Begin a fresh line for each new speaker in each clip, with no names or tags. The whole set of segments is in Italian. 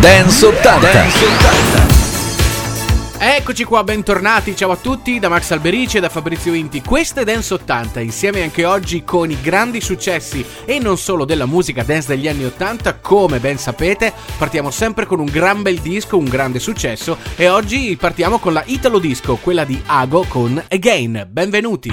Dance 80. Dance 80.
Eccoci qua, bentornati, ciao a tutti da Max Alberici e da Fabrizio Inti. Questa è Dance 80, insieme anche oggi con i grandi successi e non solo della musica dance degli anni 80, come ben sapete, partiamo sempre con un gran bel disco, un grande successo e oggi partiamo con la Italo Disco, quella di Ago con Again. Benvenuti.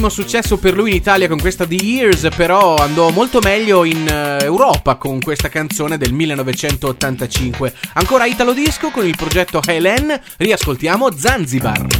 Ottimo successo per lui in Italia con questa The Years, però andò molto meglio in uh, Europa con questa canzone del 1985. Ancora Italo Disco con il progetto Helen, riascoltiamo Zanzibar.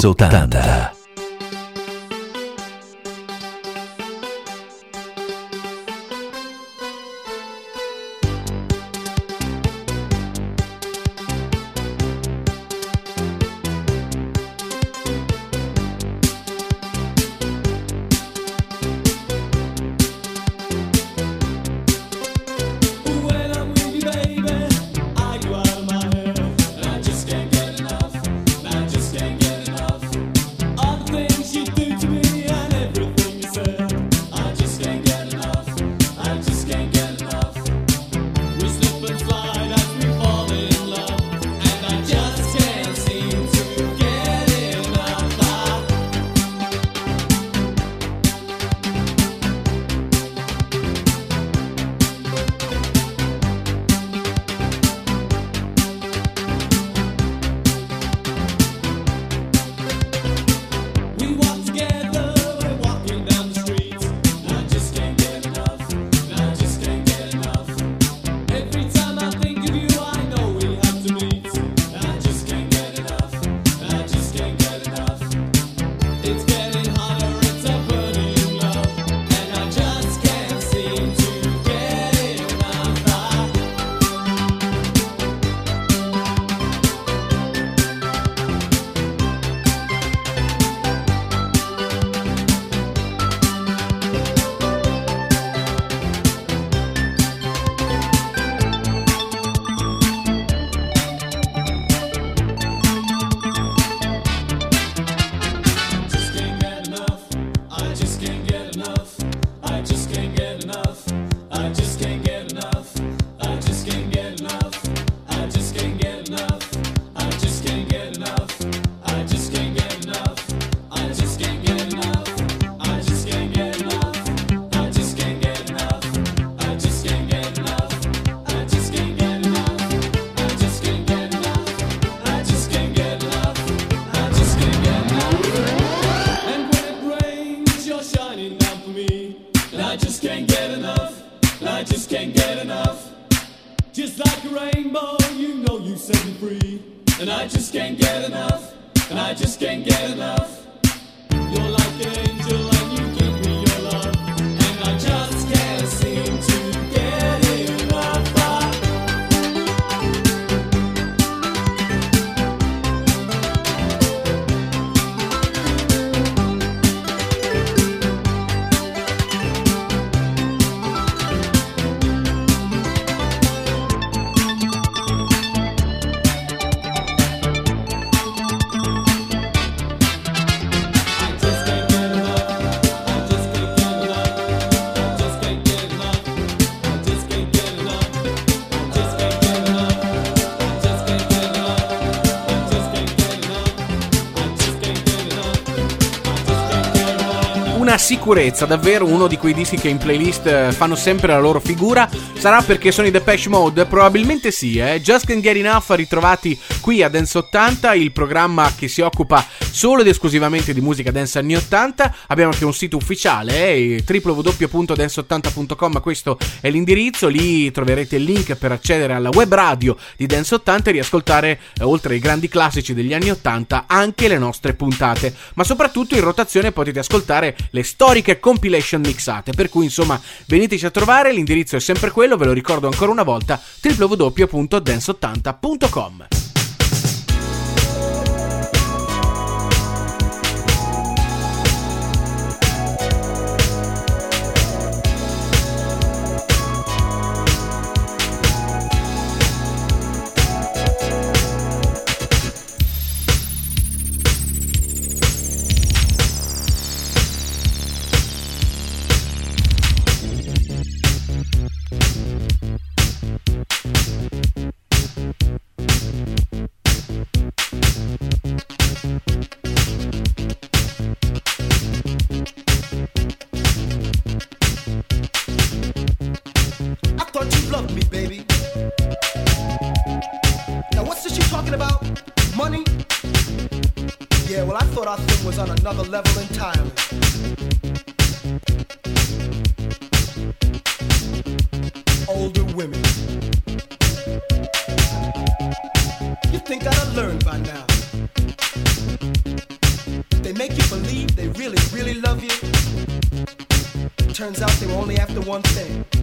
80.
Sicurezza, davvero uno di quei dischi che in playlist eh, fanno sempre la loro figura. Sarà perché sono i Depeche Mode? Probabilmente sì, eh. Just Can't Get Enough ritrovati qui a Dance 80, il programma che si occupa solo ed esclusivamente di musica dance anni 80. Abbiamo anche un sito ufficiale, eh, www.dance80.com, questo è l'indirizzo, lì troverete il link per accedere alla web radio di Dance 80 e riascoltare, eh, oltre ai grandi classici degli anni 80, anche le nostre puntate. Ma soprattutto in rotazione potete ascoltare le storiche compilation mixate, per cui insomma veniteci a trovare, l'indirizzo è sempre quello, ve lo ricordo ancora una volta, www.dance80.com. on another level entirely. Older women.
You think I'd have learned by now. They make you believe they really, really love you. Turns out they were only after one thing.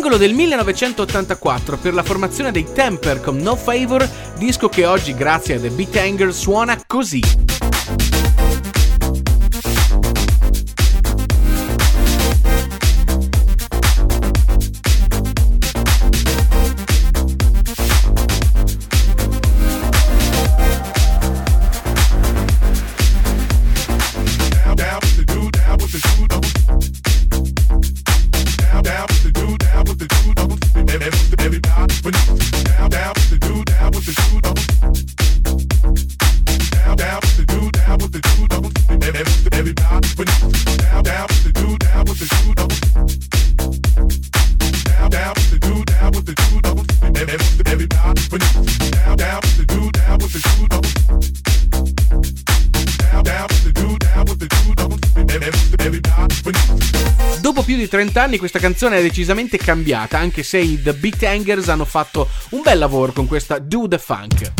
Singolo del 1984 per la formazione dei Temper con No Favor, disco che oggi grazie a The Beat Anger suona così. Anni questa canzone è decisamente cambiata, anche se i The Beat Hangers hanno fatto un bel lavoro con questa Do the Funk.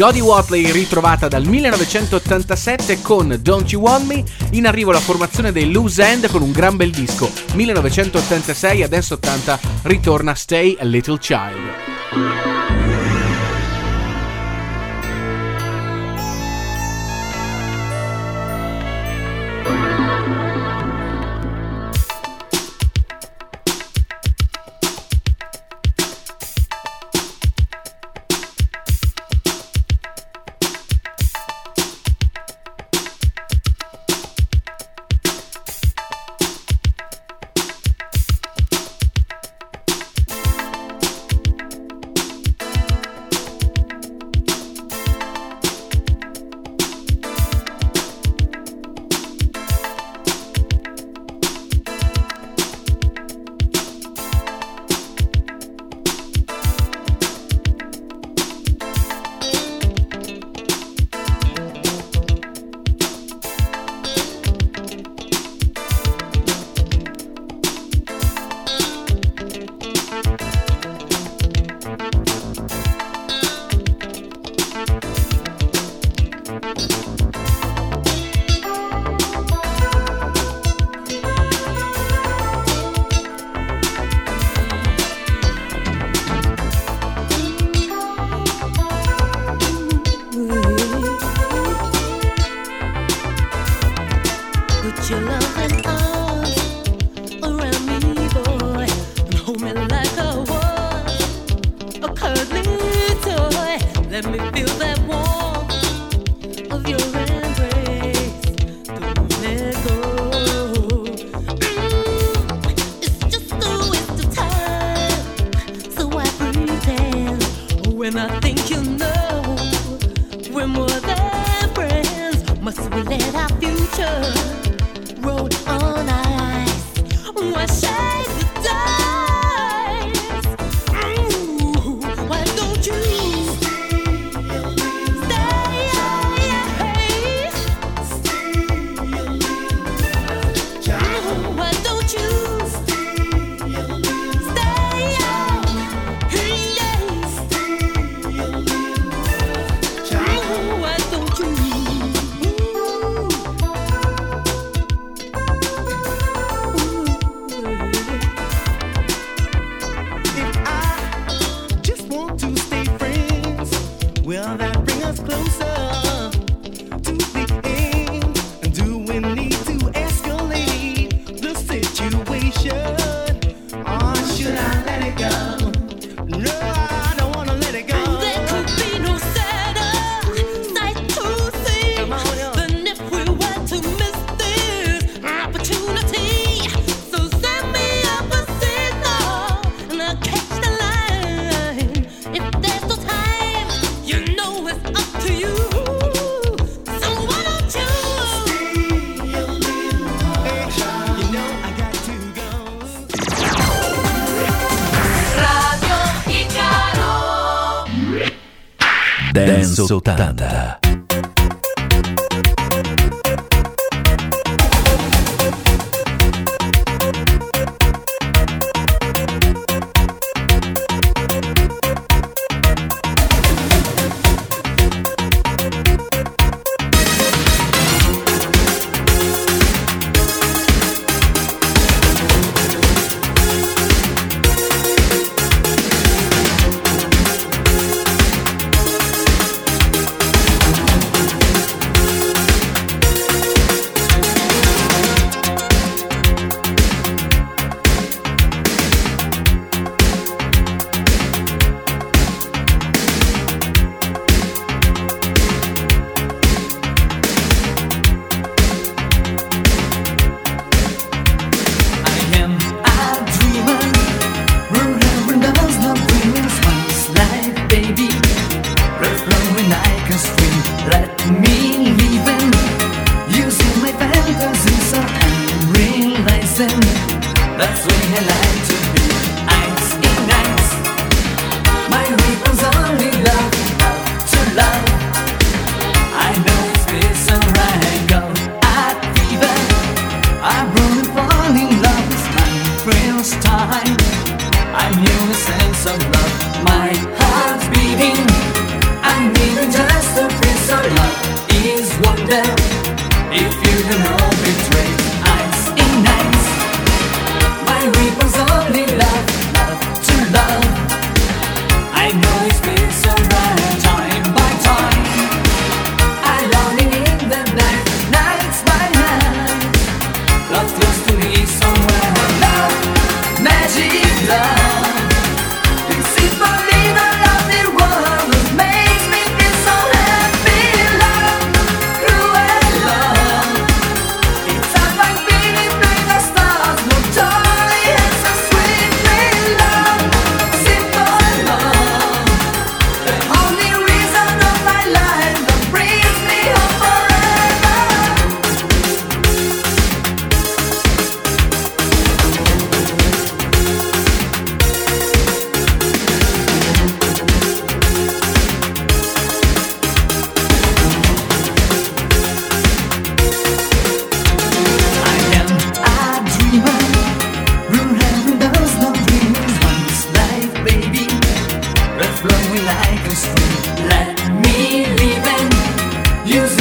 Jodie Watley ritrovata dal 1987 con Don't You Want Me, in arrivo la formazione dei Loose End con un gran bel disco, 1986 adesso 80 ritorna Stay a Little Child.
like a. Let me live and use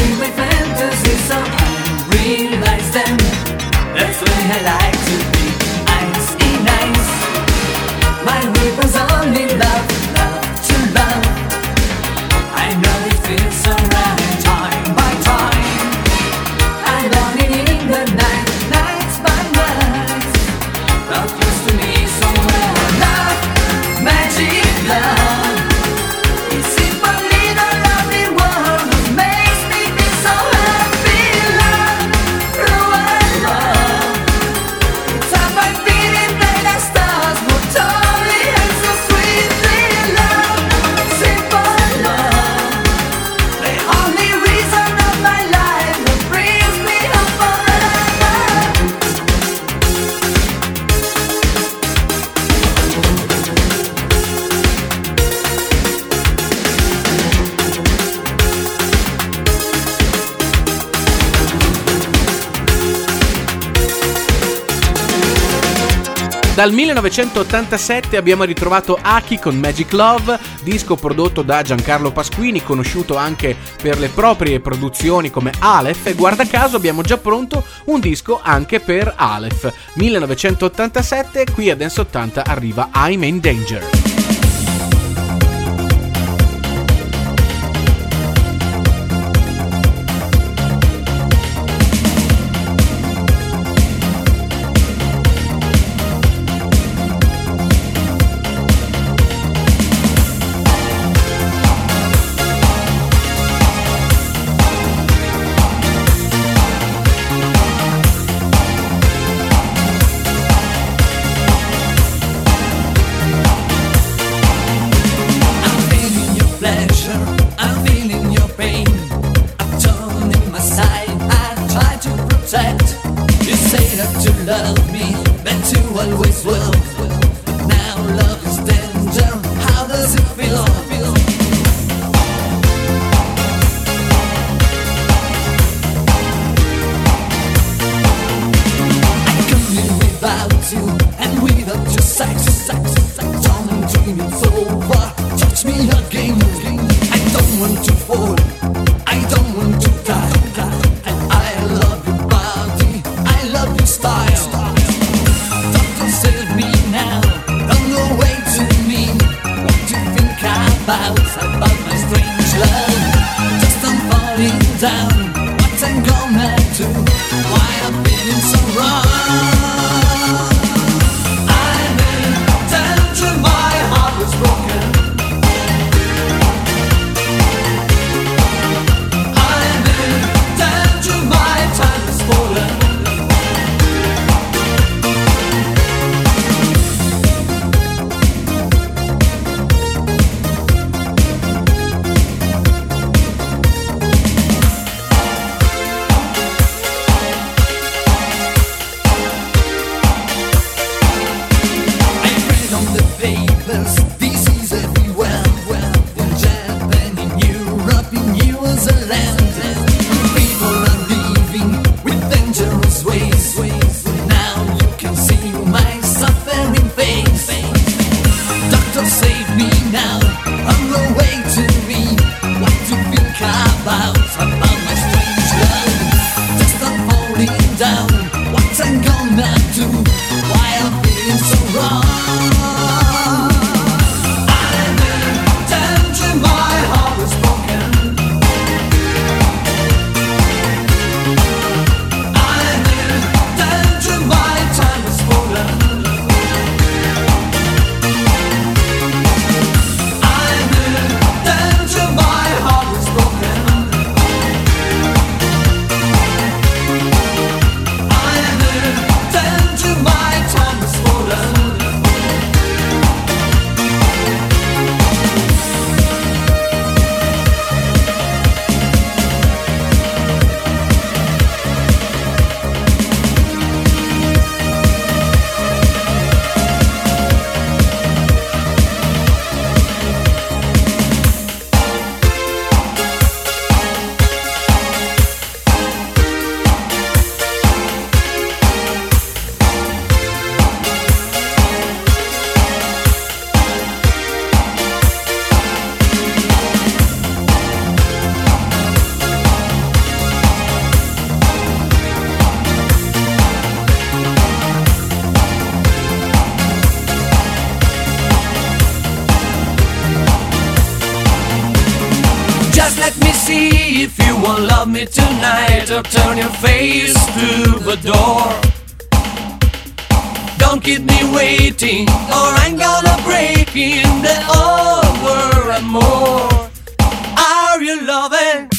Dal 1987 abbiamo ritrovato Aki con Magic Love, disco prodotto da Giancarlo Pasquini, conosciuto anche per le proprie produzioni come Aleph e guarda caso abbiamo già pronto un disco anche per Aleph. 1987 qui a Dance 80 arriva I'm in Danger.
let me see if you will love me tonight or turn your face to the door. Don't keep me waiting or I'm gonna break in the over and more. Are you loving?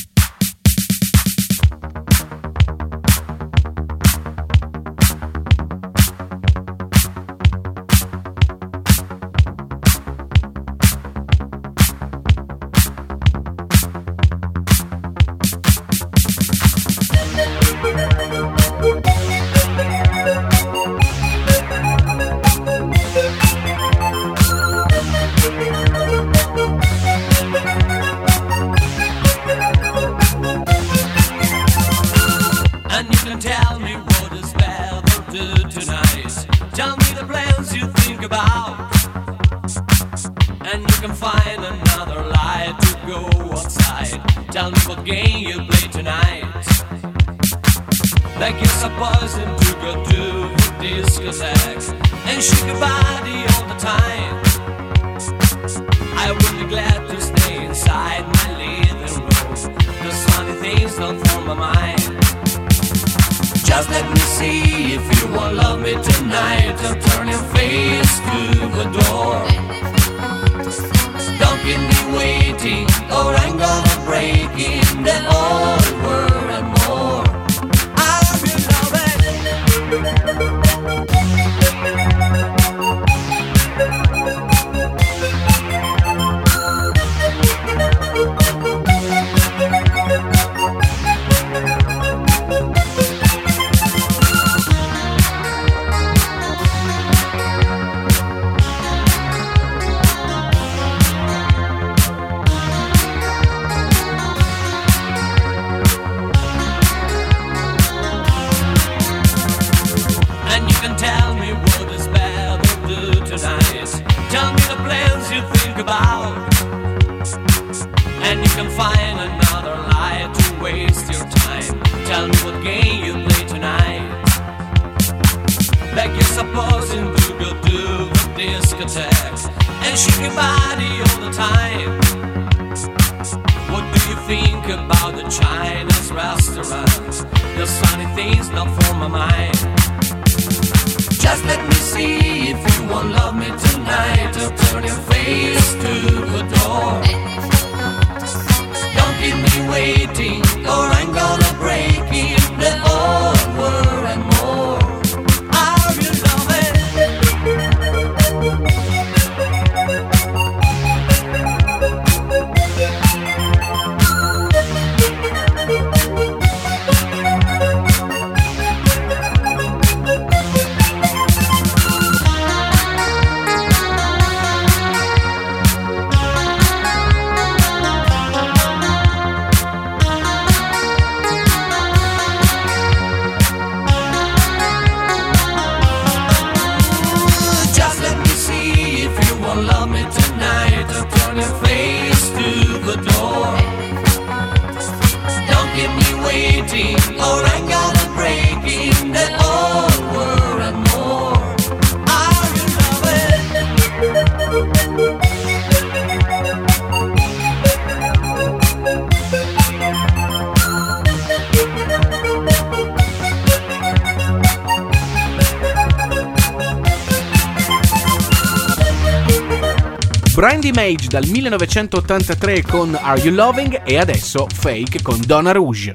days not for my mind. Just let me see if you will love me tonight. Or turn your face to the door. Don't keep me waiting, or I'm gonna.
Mage dal 1983 con Are You Loving e adesso Fake con Donna Rouge.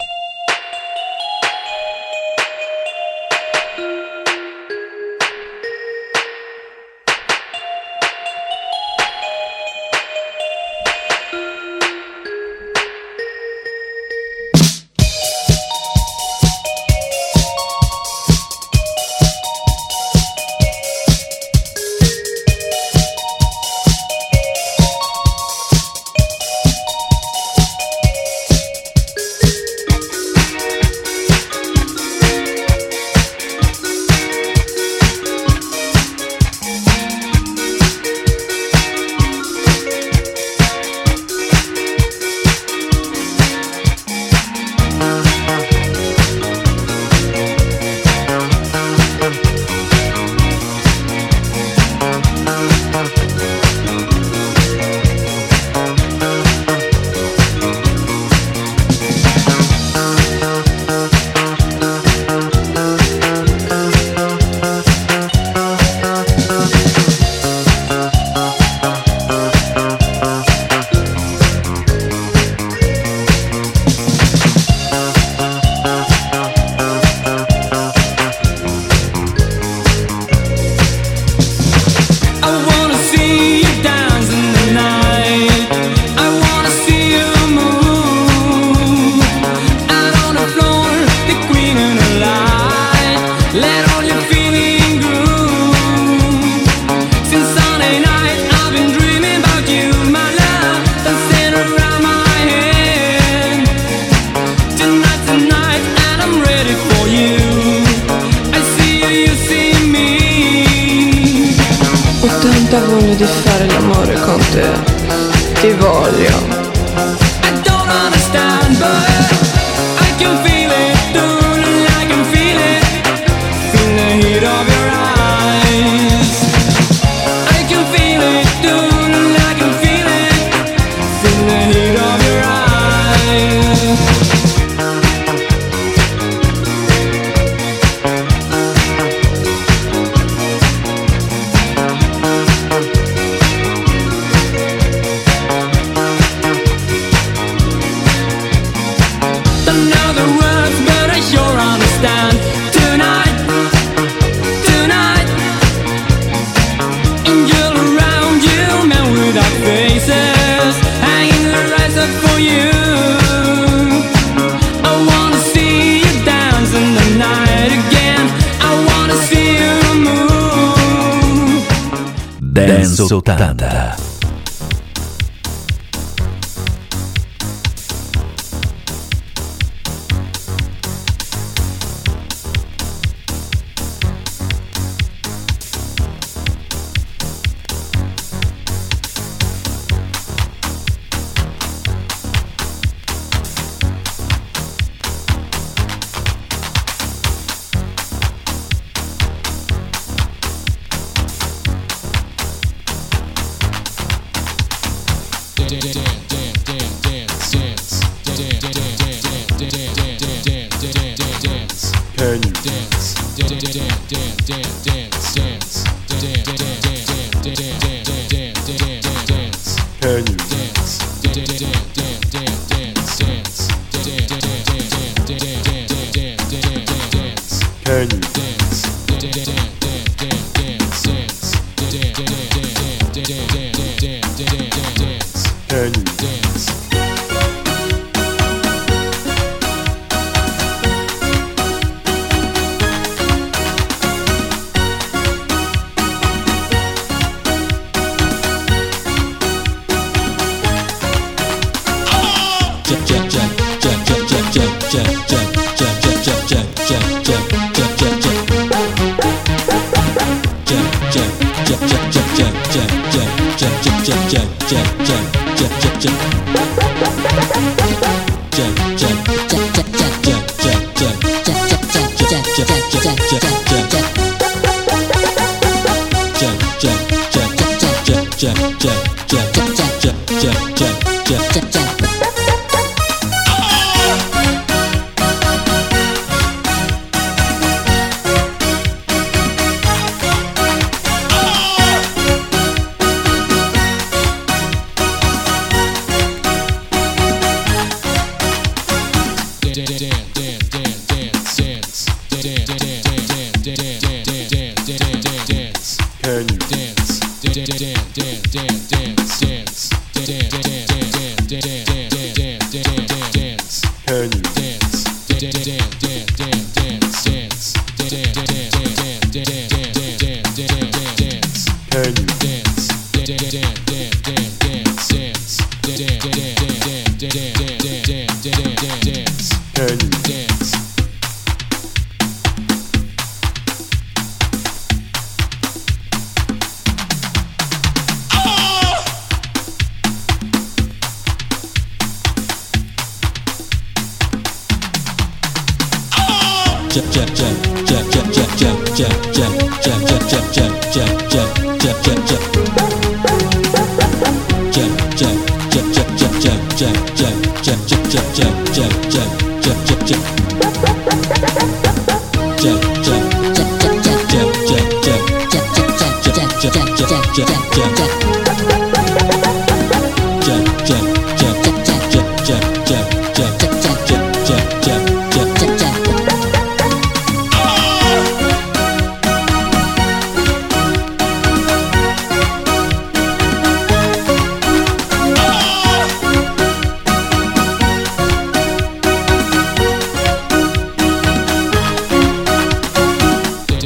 Turn. Dance.
Dance.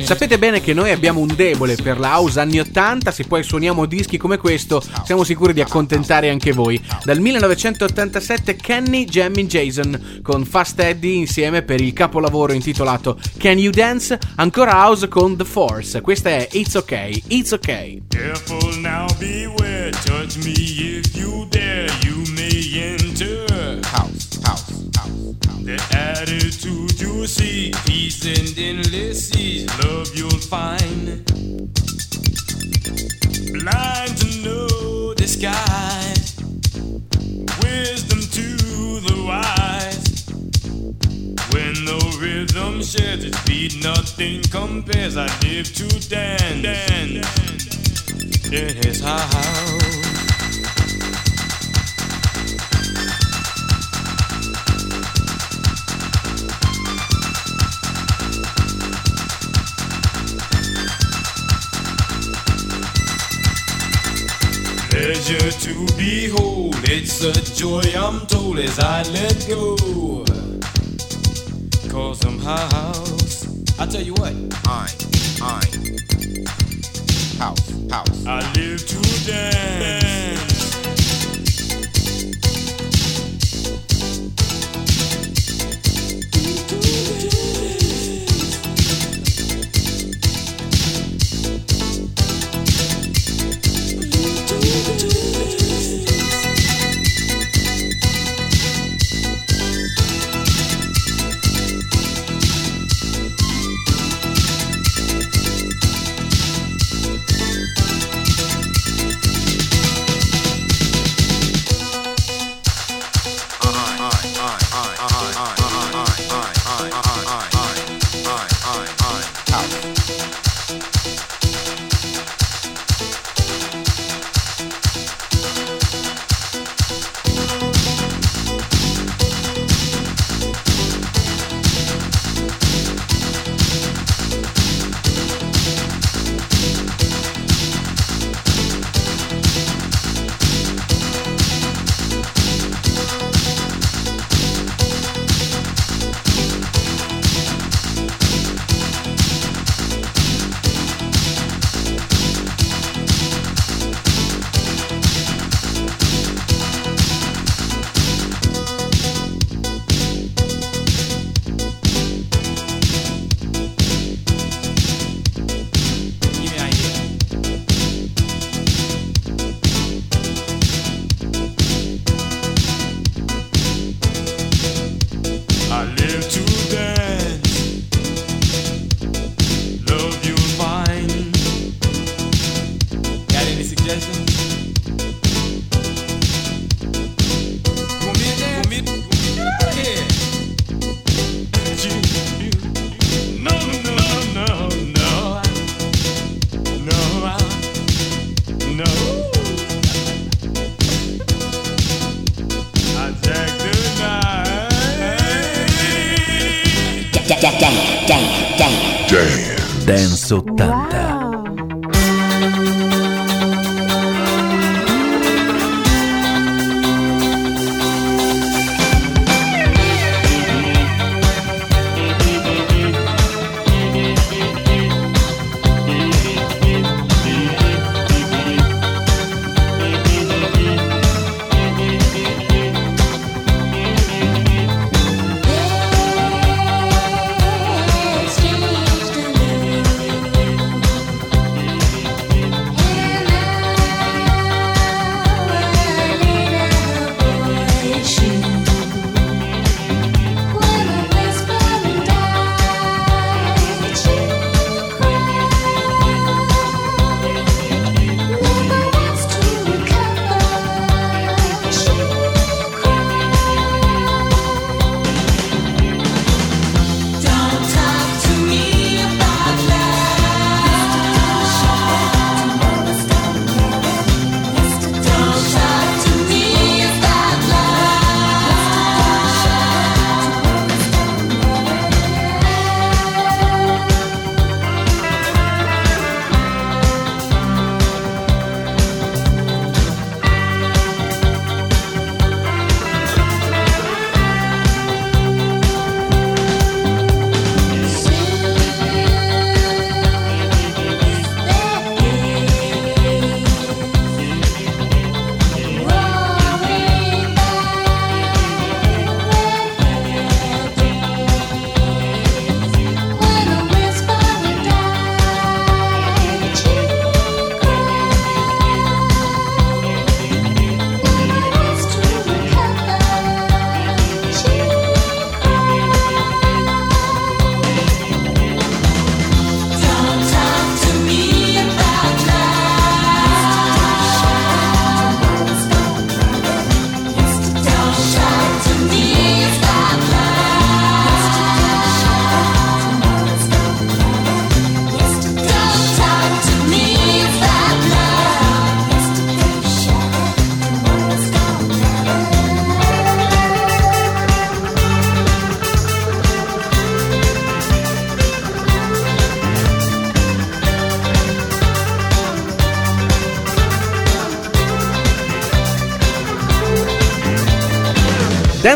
Sapete bene che noi abbiamo un debole per la house anni 80, se poi suoniamo dischi come questo siamo sicuri di accontentare anche voi. Dal 1987 Kenny Jammin' Jason con Fast Eddie insieme per il capolavoro intitolato Can You Dance? Ancora house con The Force. Questa è It's OK, It's OK.
Careful now, beware, touch me if you dare,
you may enter
house, house.
The attitude you see, peace and endless ease, love you'll find. Blind to know the sky, wisdom to the wise. When the rhythm sheds its beat, nothing compares. I live to dance, dance in his house. Pleasure to behold, it's a joy I'm told as I let go. Cause I'm house. I tell you what,
I, I, house, house.
I live to dance.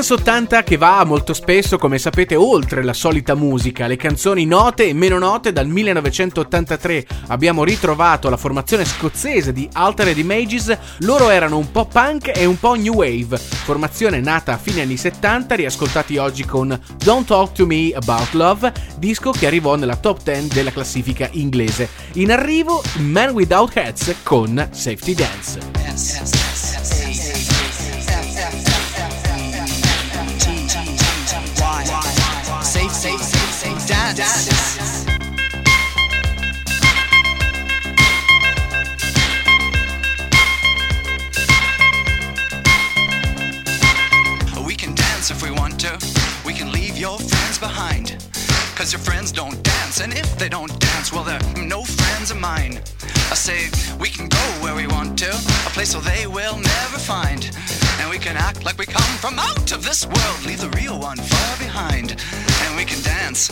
Dance
80
che va molto spesso, come sapete, oltre la solita musica, le canzoni note e meno note. Dal 1983 abbiamo ritrovato la formazione scozzese di Altered Images. Loro erano un po' punk e un po' new wave, formazione nata a fine anni 70, riascoltati oggi con Don't Talk to Me About Love, disco che arrivò nella top 10 della classifica inglese. In arrivo Man Without Hats con Safety Dance.
Safe, dance. We can dance if we want to. We can leave your friends behind. Cause your friends don't dance, and if they don't dance, well, they're no friends of mine. I say, we can go where we want to, a place where they will never find. And we can act like we come from out of this world, leave the real one far behind. And we can dance.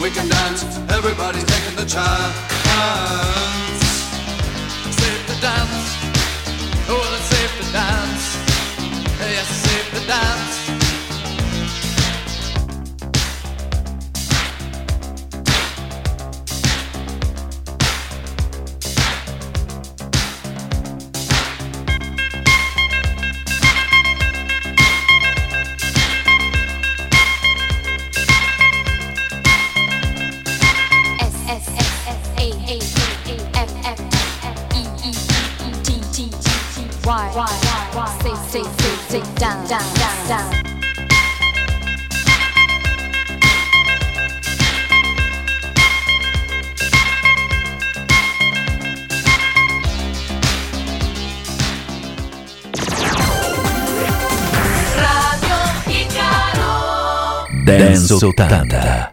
we can dance, everybody's taking the chance. Safe to dance, oh, it's safe to dance. Yes, safe to dance.
Down down down down.
Radio.
Dance 80.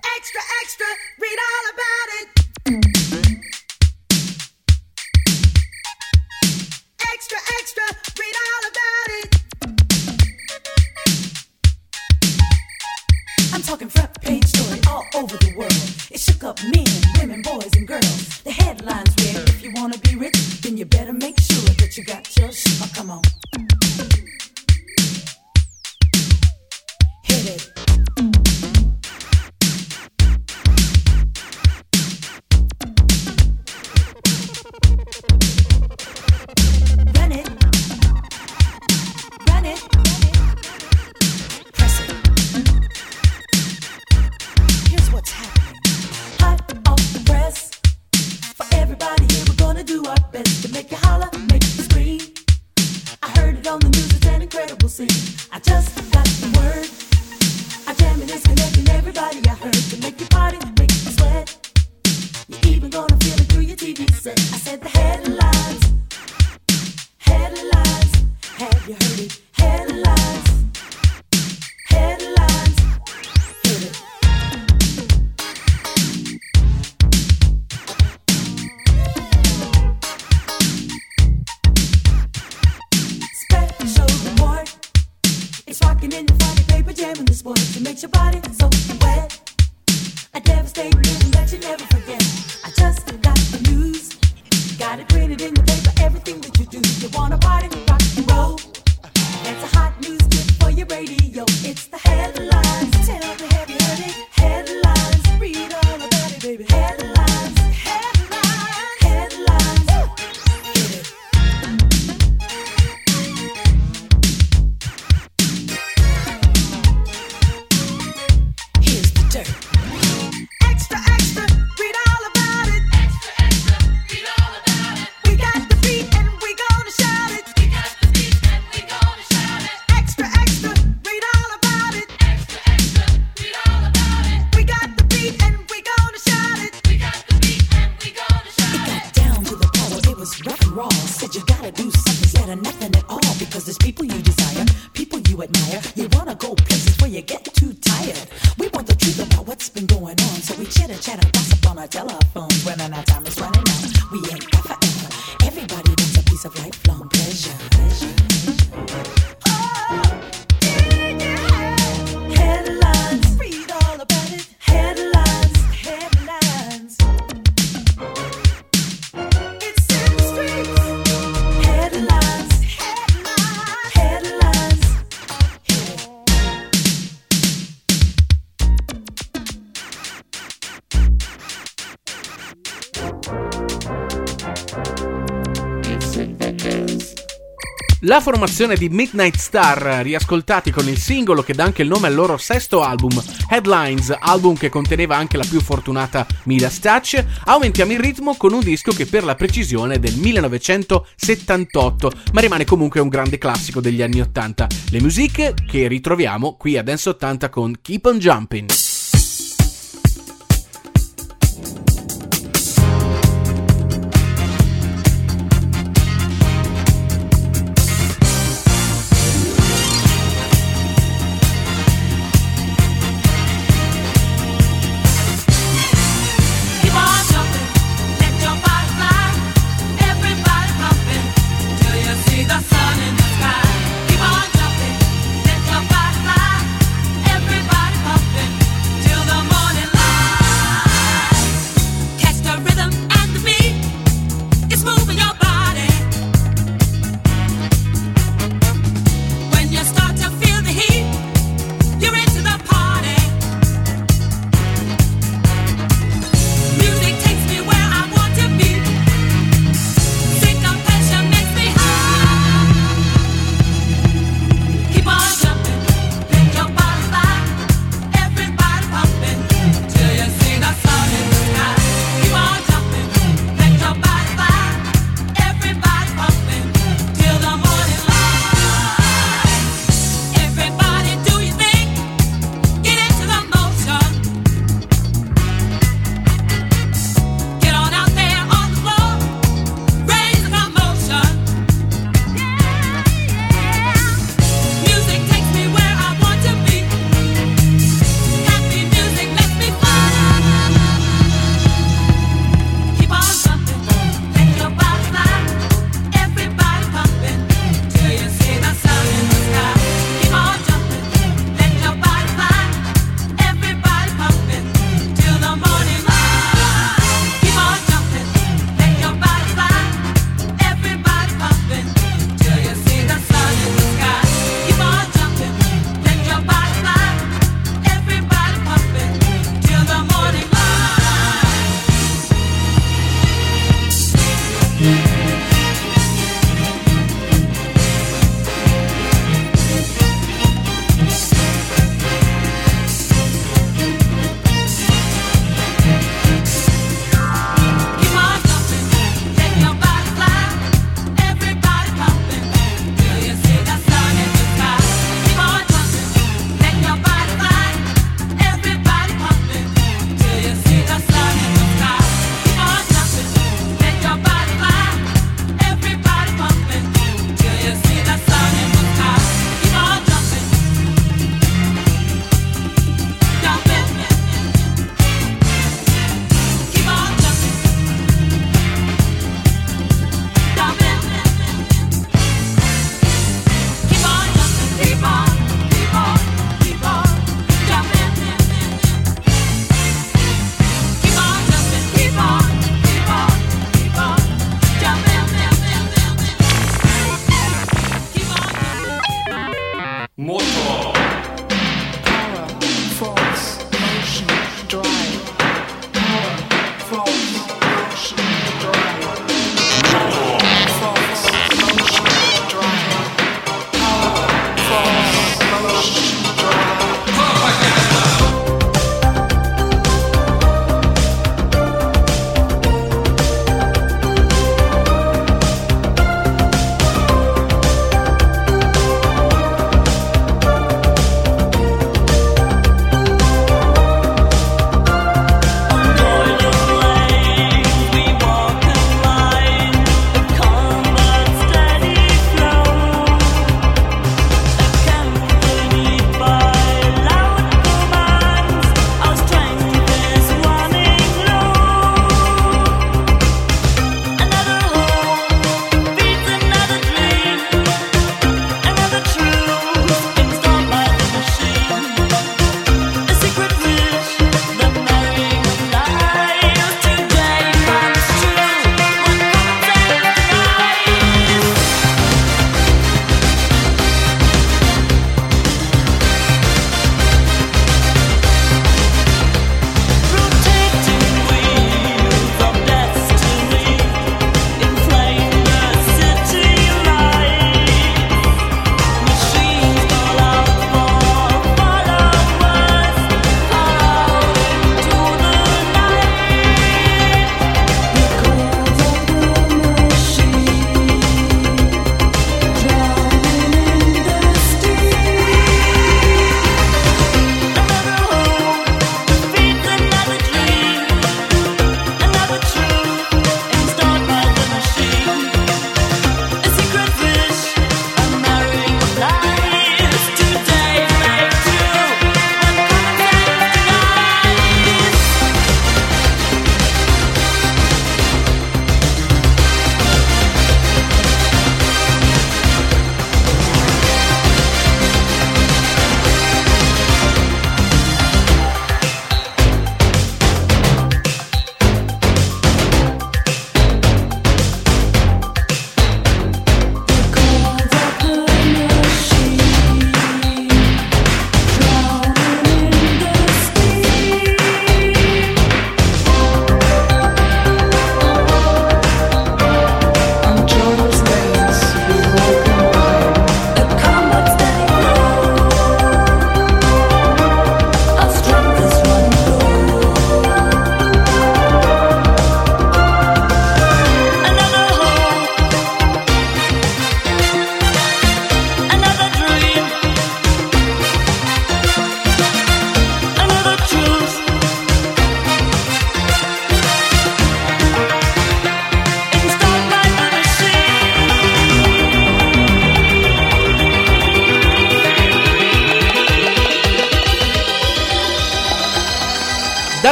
La formazione di Midnight Star, riascoltati con il singolo che dà anche il nome al loro sesto album, Headlines, album che conteneva anche la più fortunata Midas Touch, aumentiamo il ritmo con un disco che per la precisione è del 1978, ma rimane comunque un grande classico degli anni 80. Le musiche che ritroviamo qui a Dance 80 con Keep on Jumping.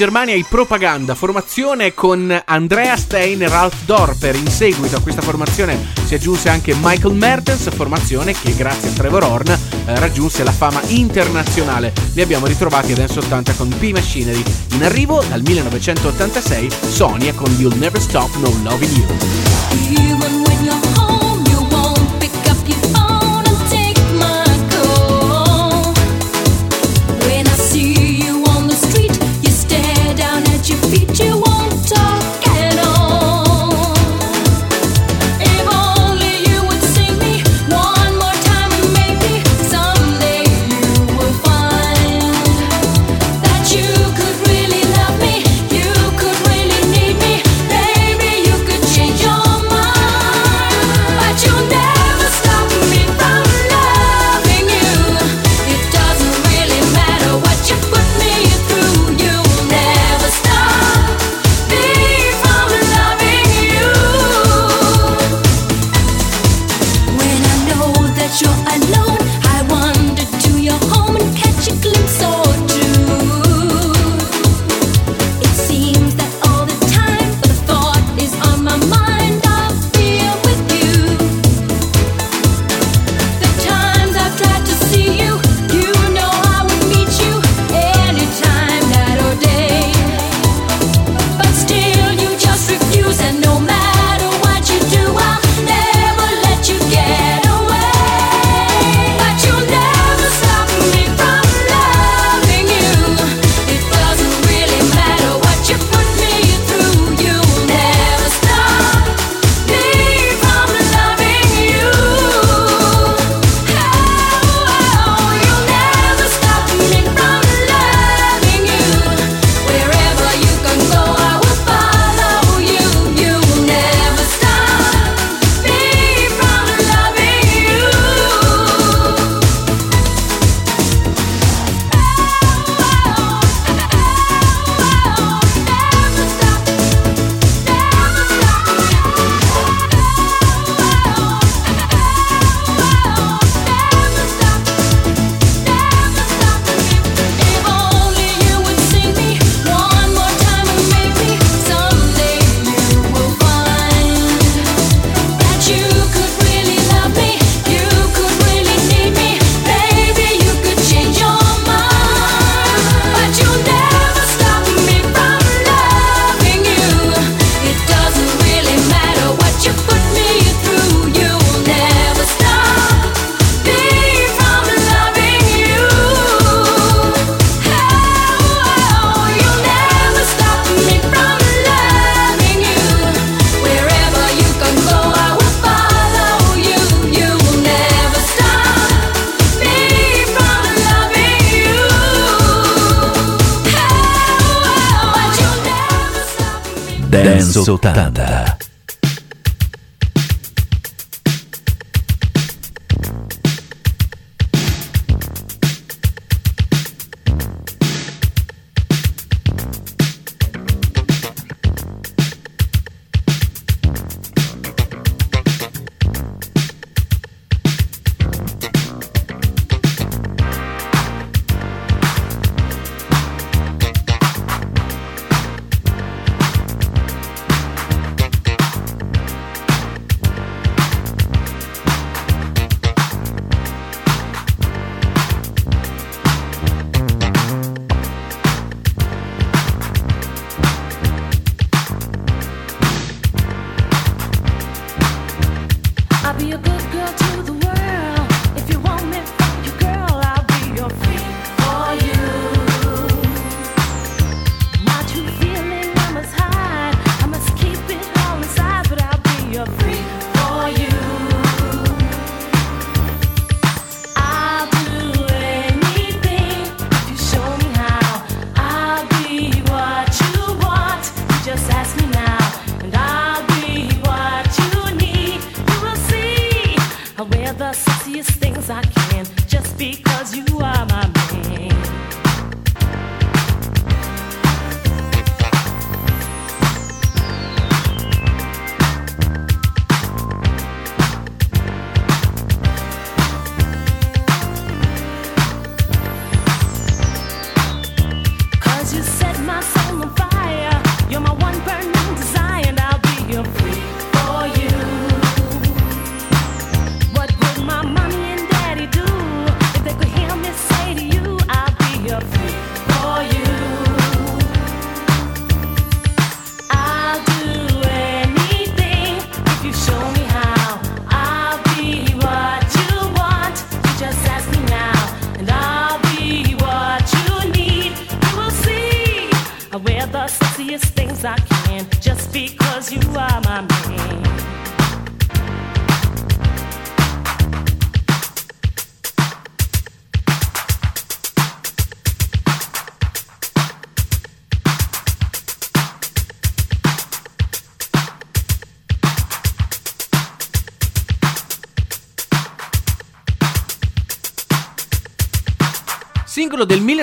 Germania i propaganda, formazione con Andrea Stein e Ralph Dorper. In seguito a questa formazione si aggiunse anche Michael Mertens, formazione che grazie a Trevor Horn eh, raggiunse la fama internazionale. Li abbiamo ritrovati ad Dance 80 con P-Machinery. In arrivo dal 1986 Sonia con You'll Never Stop No Loving You.
Mazel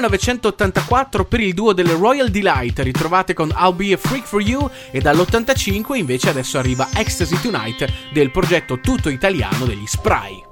1984 per il duo delle Royal Delight, ritrovate con I'll Be a Freak for You e dall'85 invece adesso arriva Ecstasy Tonight del progetto tutto italiano degli Spry.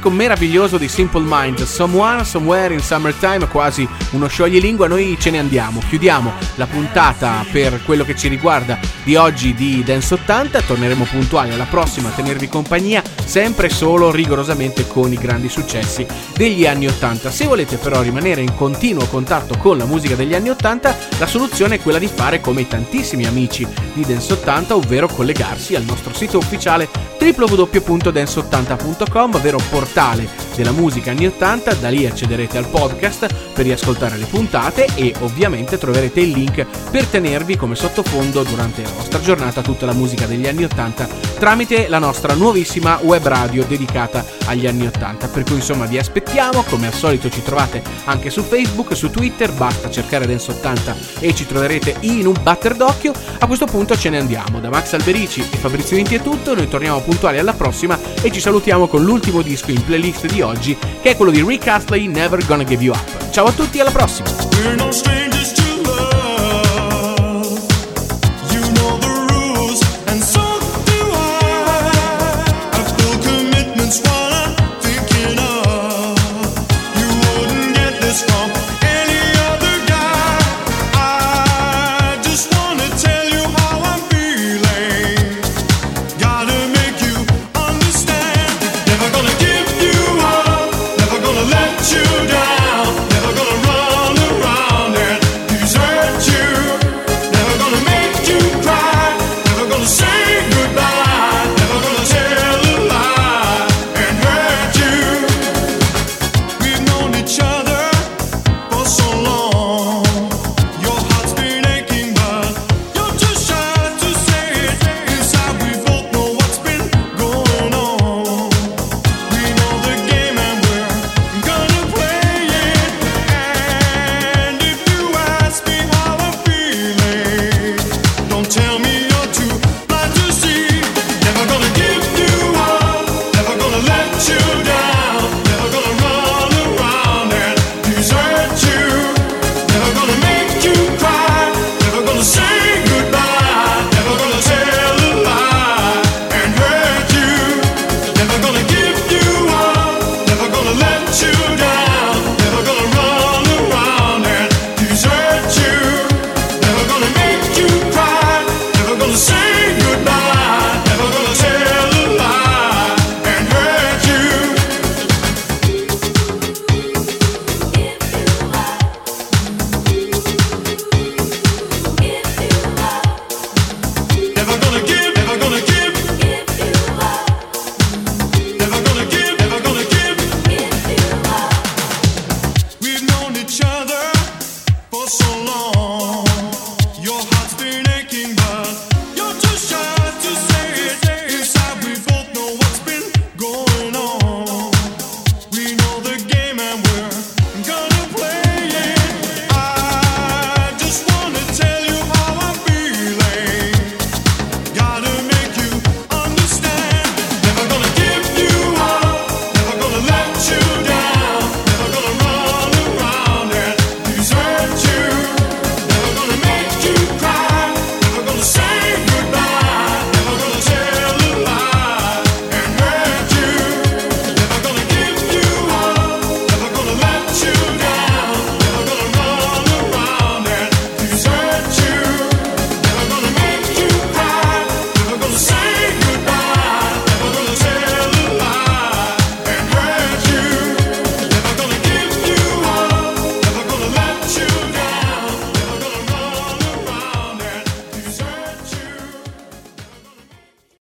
Disco meraviglioso di Simple Minds, Someone, Somewhere in Summertime, quasi uno scioglilingua, noi ce ne andiamo. Chiudiamo la puntata per quello che ci riguarda di oggi di Dance 80. Torneremo puntuali alla prossima a tenervi compagnia, sempre solo rigorosamente con i grandi successi degli anni 80. Se volete però rimanere in continuo contatto con la musica degli anni 80, la soluzione è quella di fare come i tantissimi amici di Dance 80, ovvero collegarsi al nostro sito ufficiale www.dance80.com, vero portale della musica anni 80, da lì accederete al podcast per riascoltare le puntate e ovviamente troverete il link per tenervi come sottofondo durante la vostra giornata tutta la musica degli anni 80 tramite la nostra nuovissima web radio dedicata agli anni 80. Per cui insomma vi aspettiamo, come al solito ci trovate anche su Facebook, su Twitter, basta cercare Dance 80 e ci troverete in un batter d'occhio. A questo punto ce ne andiamo. Da Max Alberici e Fabrizio Vinti è tutto, noi torniamo puntuali alla prossima e ci salutiamo con l'ultimo disco in playlist di oggi che è quello di Rick Astley, Never Gonna Give You Up. Ciao a tutti e alla prossima!